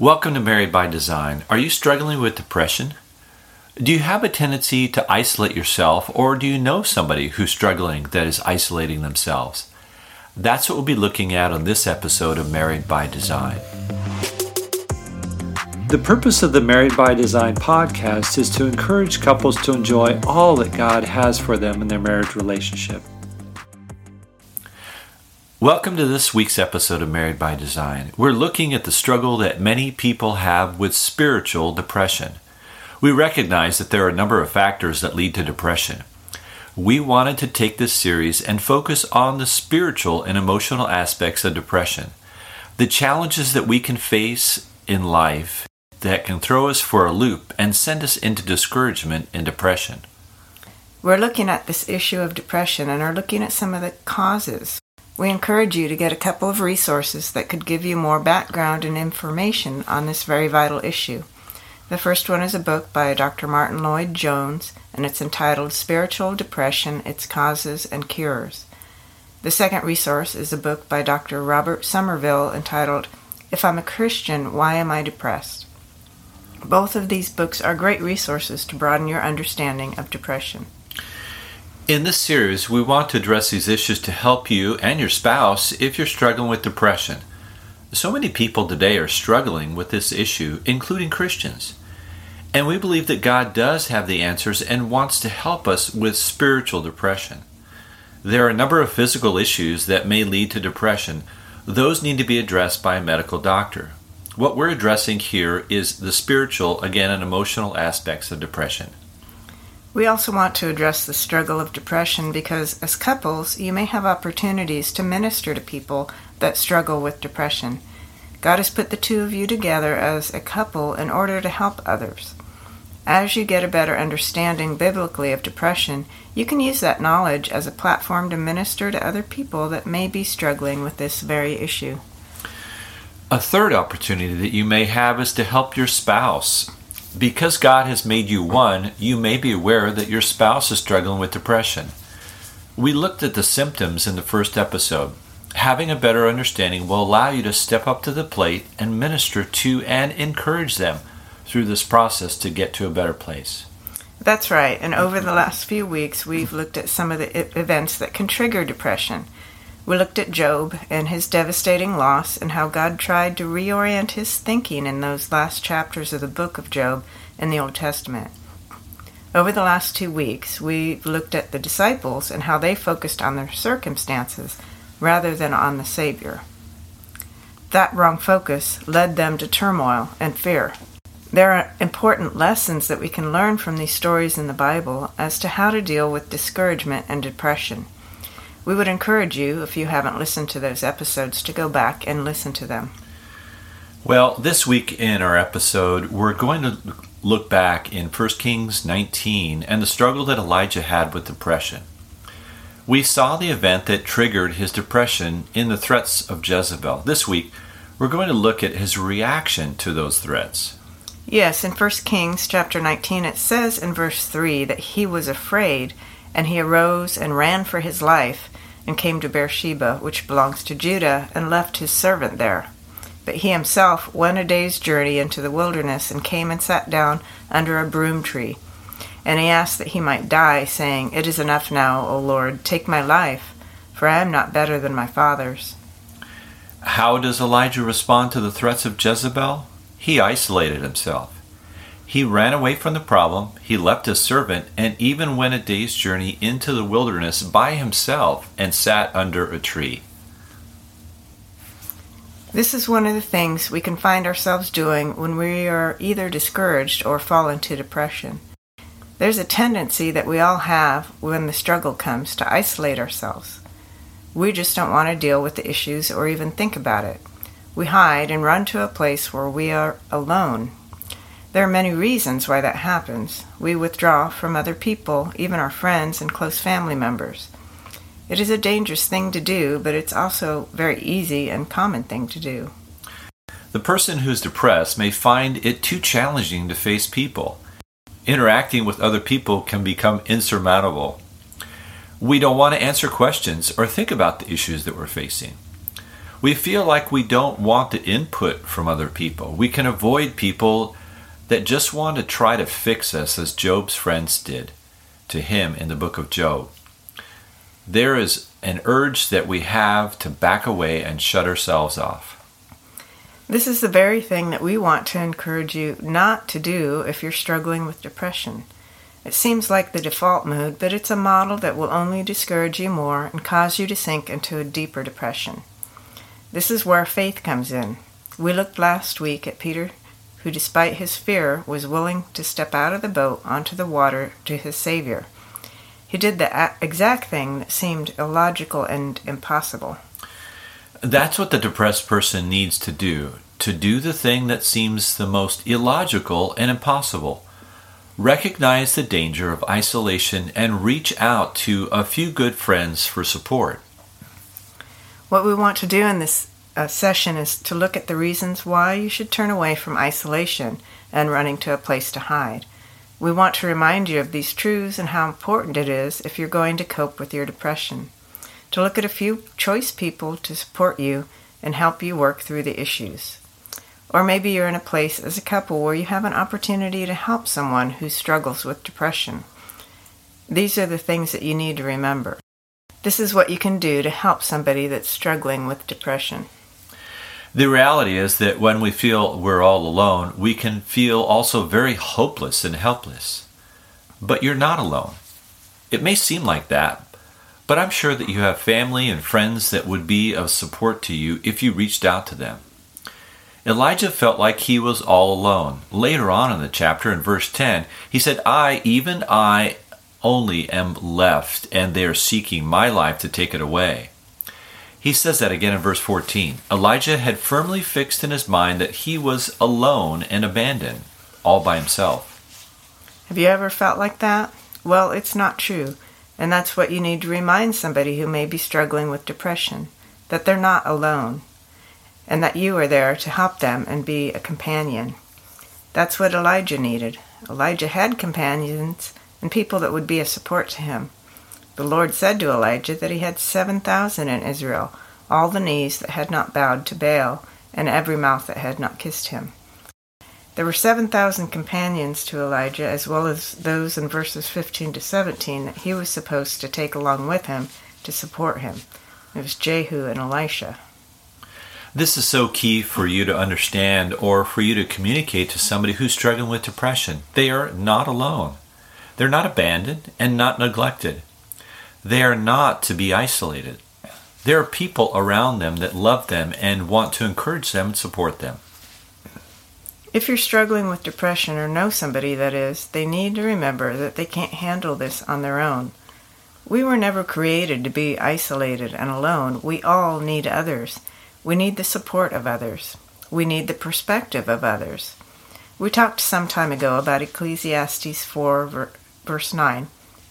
Welcome to Married by Design. Are you struggling with depression? Do you have a tendency to isolate yourself, or do you know somebody who's struggling that is isolating themselves? That's what we'll be looking at on this episode of Married by Design. The purpose of the Married by Design podcast is to encourage couples to enjoy all that God has for them in their marriage relationship. Welcome to this week's episode of Married by Design. We're looking at the struggle that many people have with spiritual depression. We recognize that there are a number of factors that lead to depression. We wanted to take this series and focus on the spiritual and emotional aspects of depression, the challenges that we can face in life that can throw us for a loop and send us into discouragement and depression. We're looking at this issue of depression and are looking at some of the causes we encourage you to get a couple of resources that could give you more background and information on this very vital issue. The first one is a book by Dr. Martyn Lloyd-Jones, and it's entitled Spiritual Depression Its Causes and Cures. The second resource is a book by Dr. Robert Somerville entitled If I'm a Christian, Why Am I Depressed? Both of these books are great resources to broaden your understanding of depression. In this series, we want to address these issues to help you and your spouse if you're struggling with depression. So many people today are struggling with this issue, including Christians. And we believe that God does have the answers and wants to help us with spiritual depression. There are a number of physical issues that may lead to depression. Those need to be addressed by a medical doctor. What we're addressing here is the spiritual, again, and emotional aspects of depression. We also want to address the struggle of depression because, as couples, you may have opportunities to minister to people that struggle with depression. God has put the two of you together as a couple in order to help others. As you get a better understanding biblically of depression, you can use that knowledge as a platform to minister to other people that may be struggling with this very issue. A third opportunity that you may have is to help your spouse because God has made you one, you may be aware that your spouse is struggling with depression. We looked at the symptoms in the first episode. Having a better understanding will allow you to step up to the plate and minister to and encourage them through this process to get to a better place. That's right. And over the last few weeks, we've looked at some of the events that can trigger depression. We looked at Job and his devastating loss and how God tried to reorient his thinking in those last chapters of the book of Job in the Old Testament. Over the last two weeks, we've looked at the disciples and how they focused on their circumstances rather than on the Savior. That wrong focus led them to turmoil and fear. There are important lessons that we can learn from these stories in the Bible as to how to deal with discouragement and depression. We would encourage you, if you haven't listened to those episodes, to go back and listen to them. Well, this week in our episode, we're going to look back in 1 Kings 19 and the struggle that Elijah had with depression. We saw the event that triggered his depression in the threats of Jezebel. This week, we're going to look at his reaction to those threats. Yes, in 1 Kings chapter 19 it says in verse 3 that he was afraid and he arose and ran for his life and came to Beersheba, which belongs to Judah, and left his servant there. But he himself went a day's journey into the wilderness, and came and sat down under a broom tree. And he asked that he might die, saying, It is enough now, O Lord, take my life, for I am not better than my fathers. How does Elijah respond to the threats of Jezebel? He isolated himself. He ran away from the problem, he left his servant, and even went a day's journey into the wilderness by himself and sat under a tree. This is one of the things we can find ourselves doing when we are either discouraged or fall into depression. There's a tendency that we all have when the struggle comes to isolate ourselves. We just don't want to deal with the issues or even think about it. We hide and run to a place where we are alone there are many reasons why that happens. We withdraw from other people, even our friends and close family members. It is a dangerous thing to do, but it's also very easy and common thing to do. The person who's depressed may find it too challenging to face people. Interacting with other people can become insurmountable. We don't want to answer questions or think about the issues that we're facing. We feel like we don't want the input from other people. We can avoid people that just want to try to fix us as Job's friends did to him in the book of Job. There is an urge that we have to back away and shut ourselves off. This is the very thing that we want to encourage you not to do if you're struggling with depression. It seems like the default mode, but it's a model that will only discourage you more and cause you to sink into a deeper depression. This is where faith comes in. We looked last week at Peter, who, despite his fear, was willing to step out of the boat onto the water to his Savior. He did the exact thing that seemed illogical and impossible. That's what the depressed person needs to do to do the thing that seems the most illogical and impossible. Recognize the danger of isolation and reach out to a few good friends for support. What we want to do in this uh, session is to look at the reasons why you should turn away from isolation and running to a place to hide. We want to remind you of these truths and how important it is if you're going to cope with your depression. To look at a few choice people to support you and help you work through the issues. Or maybe you're in a place as a couple where you have an opportunity to help someone who struggles with depression. These are the things that you need to remember. This is what you can do to help somebody that's struggling with depression. The reality is that when we feel we're all alone, we can feel also very hopeless and helpless. But you're not alone. It may seem like that, but I'm sure that you have family and friends that would be of support to you if you reached out to them. Elijah felt like he was all alone. Later on in the chapter, in verse 10, he said, I, even I, only am left, and they are seeking my life to take it away. He says that again in verse 14. Elijah had firmly fixed in his mind that he was alone and abandoned, all by himself. Have you ever felt like that? Well, it's not true. And that's what you need to remind somebody who may be struggling with depression that they're not alone, and that you are there to help them and be a companion. That's what Elijah needed. Elijah had companions and people that would be a support to him. The Lord said to Elijah that he had seven thousand in Israel, all the knees that had not bowed to Baal, and every mouth that had not kissed him. There were seven thousand companions to Elijah, as well as those in verses 15 to 17 that he was supposed to take along with him to support him. It was Jehu and Elisha. This is so key for you to understand or for you to communicate to somebody who's struggling with depression. They are not alone. They're not abandoned and not neglected. They are not to be isolated. There are people around them that love them and want to encourage them and support them. If you're struggling with depression or know somebody that is, they need to remember that they can't handle this on their own. We were never created to be isolated and alone. We all need others. We need the support of others. We need the perspective of others. We talked some time ago about Ecclesiastes 4, verse 9.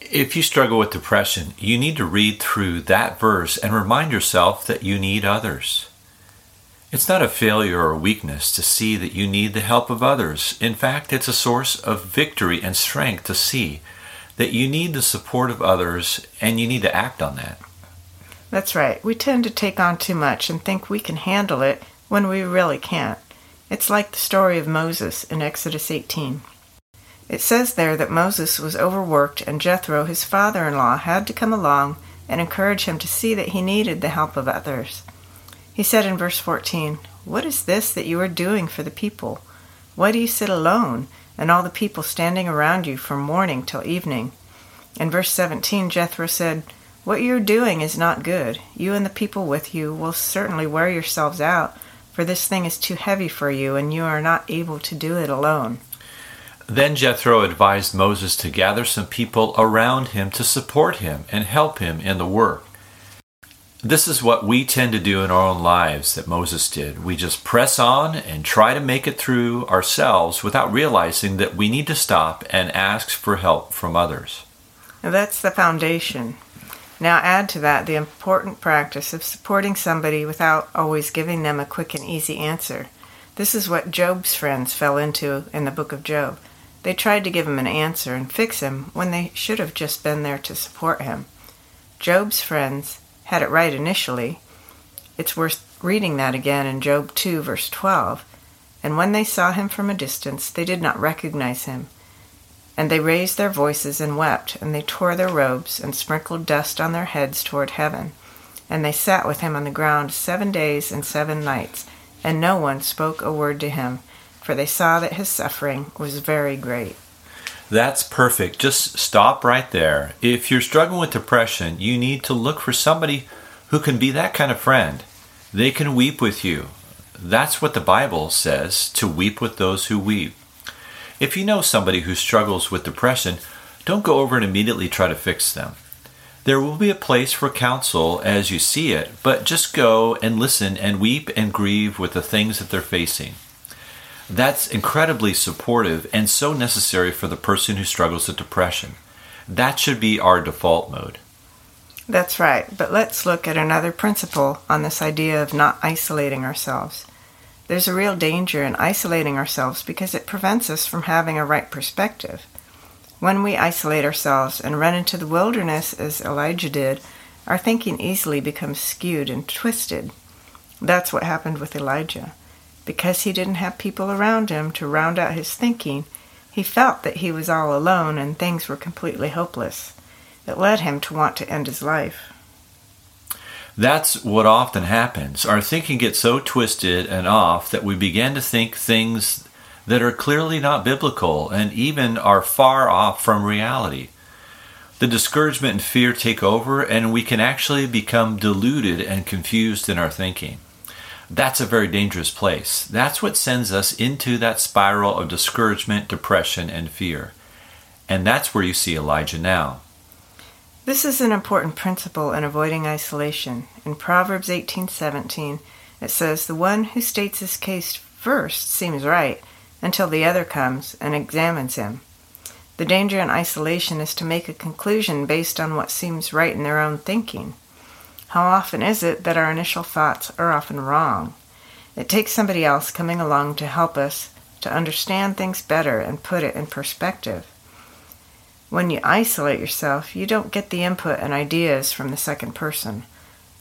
If you struggle with depression, you need to read through that verse and remind yourself that you need others. It's not a failure or weakness to see that you need the help of others. In fact, it's a source of victory and strength to see that you need the support of others and you need to act on that. That's right. We tend to take on too much and think we can handle it when we really can't. It's like the story of Moses in Exodus 18. It says there that Moses was overworked, and Jethro, his father in law, had to come along and encourage him to see that he needed the help of others. He said in verse 14, What is this that you are doing for the people? Why do you sit alone, and all the people standing around you from morning till evening? In verse 17, Jethro said, What you are doing is not good. You and the people with you will certainly wear yourselves out, for this thing is too heavy for you, and you are not able to do it alone. Then Jethro advised Moses to gather some people around him to support him and help him in the work. This is what we tend to do in our own lives that Moses did. We just press on and try to make it through ourselves without realizing that we need to stop and ask for help from others. That's the foundation. Now add to that the important practice of supporting somebody without always giving them a quick and easy answer. This is what Job's friends fell into in the book of Job. They tried to give him an answer and fix him when they should have just been there to support him. Job's friends had it right initially. It's worth reading that again in Job 2, verse 12. And when they saw him from a distance, they did not recognize him. And they raised their voices and wept, and they tore their robes and sprinkled dust on their heads toward heaven. And they sat with him on the ground seven days and seven nights, and no one spoke a word to him, for they saw that his suffering was very great. That's perfect. Just stop right there. If you're struggling with depression, you need to look for somebody who can be that kind of friend. They can weep with you. That's what the Bible says to weep with those who weep. If you know somebody who struggles with depression, don't go over and immediately try to fix them. There will be a place for counsel as you see it, but just go and listen and weep and grieve with the things that they're facing. That's incredibly supportive and so necessary for the person who struggles with depression. That should be our default mode. That's right, but let's look at another principle on this idea of not isolating ourselves. There's a real danger in isolating ourselves because it prevents us from having a right perspective. When we isolate ourselves and run into the wilderness as Elijah did, our thinking easily becomes skewed and twisted. That's what happened with Elijah. Because he didn't have people around him to round out his thinking, he felt that he was all alone and things were completely hopeless. It led him to want to end his life. That's what often happens. Our thinking gets so twisted and off that we begin to think things that are clearly not biblical and even are far off from reality. The discouragement and fear take over, and we can actually become deluded and confused in our thinking that's a very dangerous place. That's what sends us into that spiral of discouragement, depression, and fear. And that's where you see Elijah now. This is an important principle in avoiding isolation. In Proverbs 18:17, it says, "The one who states his case first seems right until the other comes and examines him." The danger in isolation is to make a conclusion based on what seems right in their own thinking. How often is it that our initial thoughts are often wrong? It takes somebody else coming along to help us to understand things better and put it in perspective. When you isolate yourself, you don't get the input and ideas from the second person.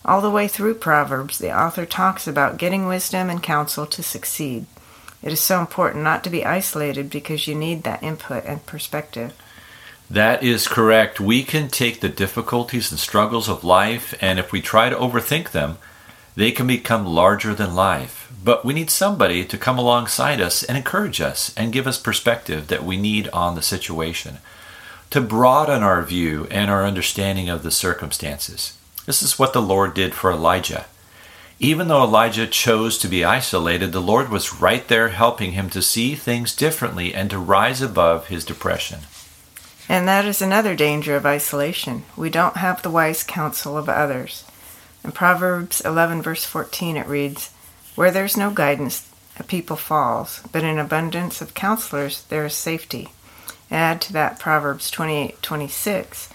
All the way through Proverbs, the author talks about getting wisdom and counsel to succeed. It is so important not to be isolated because you need that input and perspective. That is correct. We can take the difficulties and struggles of life, and if we try to overthink them, they can become larger than life. But we need somebody to come alongside us and encourage us and give us perspective that we need on the situation, to broaden our view and our understanding of the circumstances. This is what the Lord did for Elijah. Even though Elijah chose to be isolated, the Lord was right there helping him to see things differently and to rise above his depression. And that is another danger of isolation. We don't have the wise counsel of others. In Proverbs 11, verse 14, it reads, Where there's no guidance, a people falls, but in abundance of counselors there is safety. Add to that Proverbs 28, 26,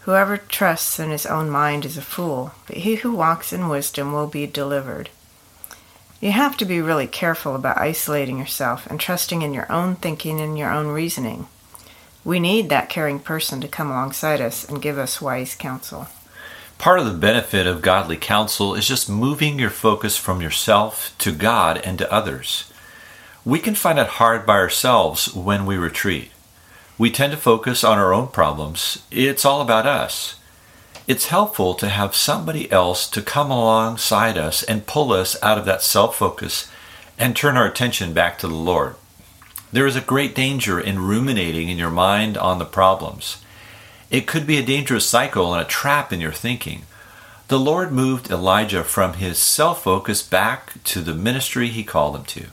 Whoever trusts in his own mind is a fool, but he who walks in wisdom will be delivered. You have to be really careful about isolating yourself and trusting in your own thinking and your own reasoning. We need that caring person to come alongside us and give us wise counsel. Part of the benefit of godly counsel is just moving your focus from yourself to God and to others. We can find it hard by ourselves when we retreat. We tend to focus on our own problems. It's all about us. It's helpful to have somebody else to come alongside us and pull us out of that self focus and turn our attention back to the Lord. There is a great danger in ruminating in your mind on the problems. It could be a dangerous cycle and a trap in your thinking. The Lord moved Elijah from his self focus back to the ministry he called him to.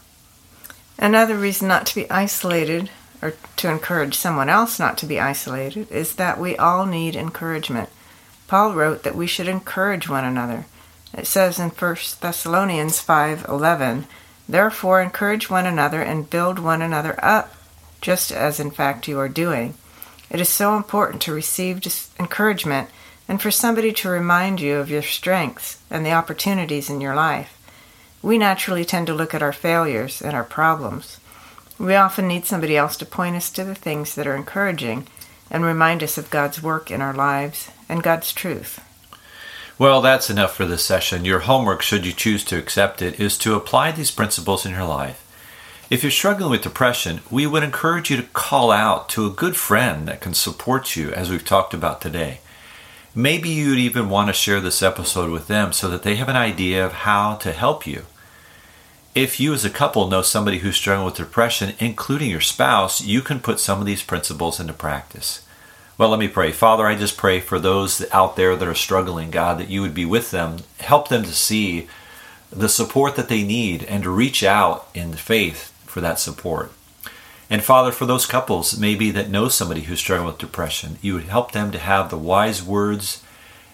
Another reason not to be isolated, or to encourage someone else not to be isolated, is that we all need encouragement. Paul wrote that we should encourage one another. It says in 1 Thessalonians 5:11, "Therefore encourage one another and build one another up, just as in fact you are doing." It is so important to receive encouragement and for somebody to remind you of your strengths and the opportunities in your life. We naturally tend to look at our failures and our problems. We often need somebody else to point us to the things that are encouraging and remind us of God's work in our lives and God's truth. Well, that's enough for this session. Your homework, should you choose to accept it, is to apply these principles in your life. If you're struggling with depression, we would encourage you to call out to a good friend that can support you, as we've talked about today. Maybe you'd even want to share this episode with them so that they have an idea of how to help you. If you, as a couple, know somebody who's struggling with depression, including your spouse, you can put some of these principles into practice. Well, let me pray. Father, I just pray for those out there that are struggling, God, that you would be with them, help them to see the support that they need and to reach out in faith for that support. And Father, for those couples maybe that know somebody who's struggling with depression, you would help them to have the wise words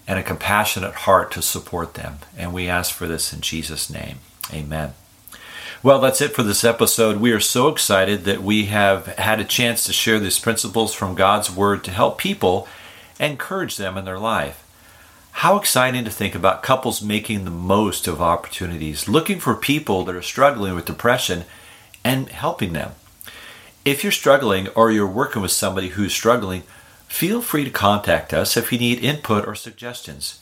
and a compassionate heart to support them. And we ask for this in Jesus' name. Amen. Well, that's it for this episode. We are so excited that we have had a chance to share these principles from God's Word to help people encourage them in their life. How exciting to think about couples making the most of opportunities, looking for people that are struggling with depression and helping them. If you're struggling or you're working with somebody who's struggling, feel free to contact us if you need input or suggestions.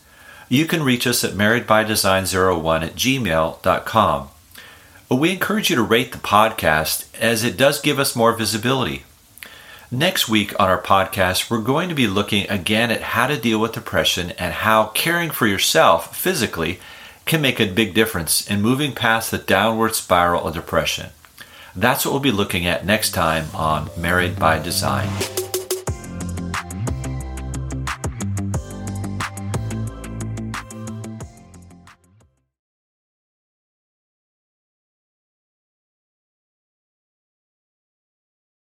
You can reach us at marriedbydesign01 at gmail.com. We encourage you to rate the podcast as it does give us more visibility. Next week on our podcast, we're going to be looking again at how to deal with depression and how caring for yourself physically can make a big difference in moving past the downward spiral of depression. That's what we'll be looking at next time on Married by Design.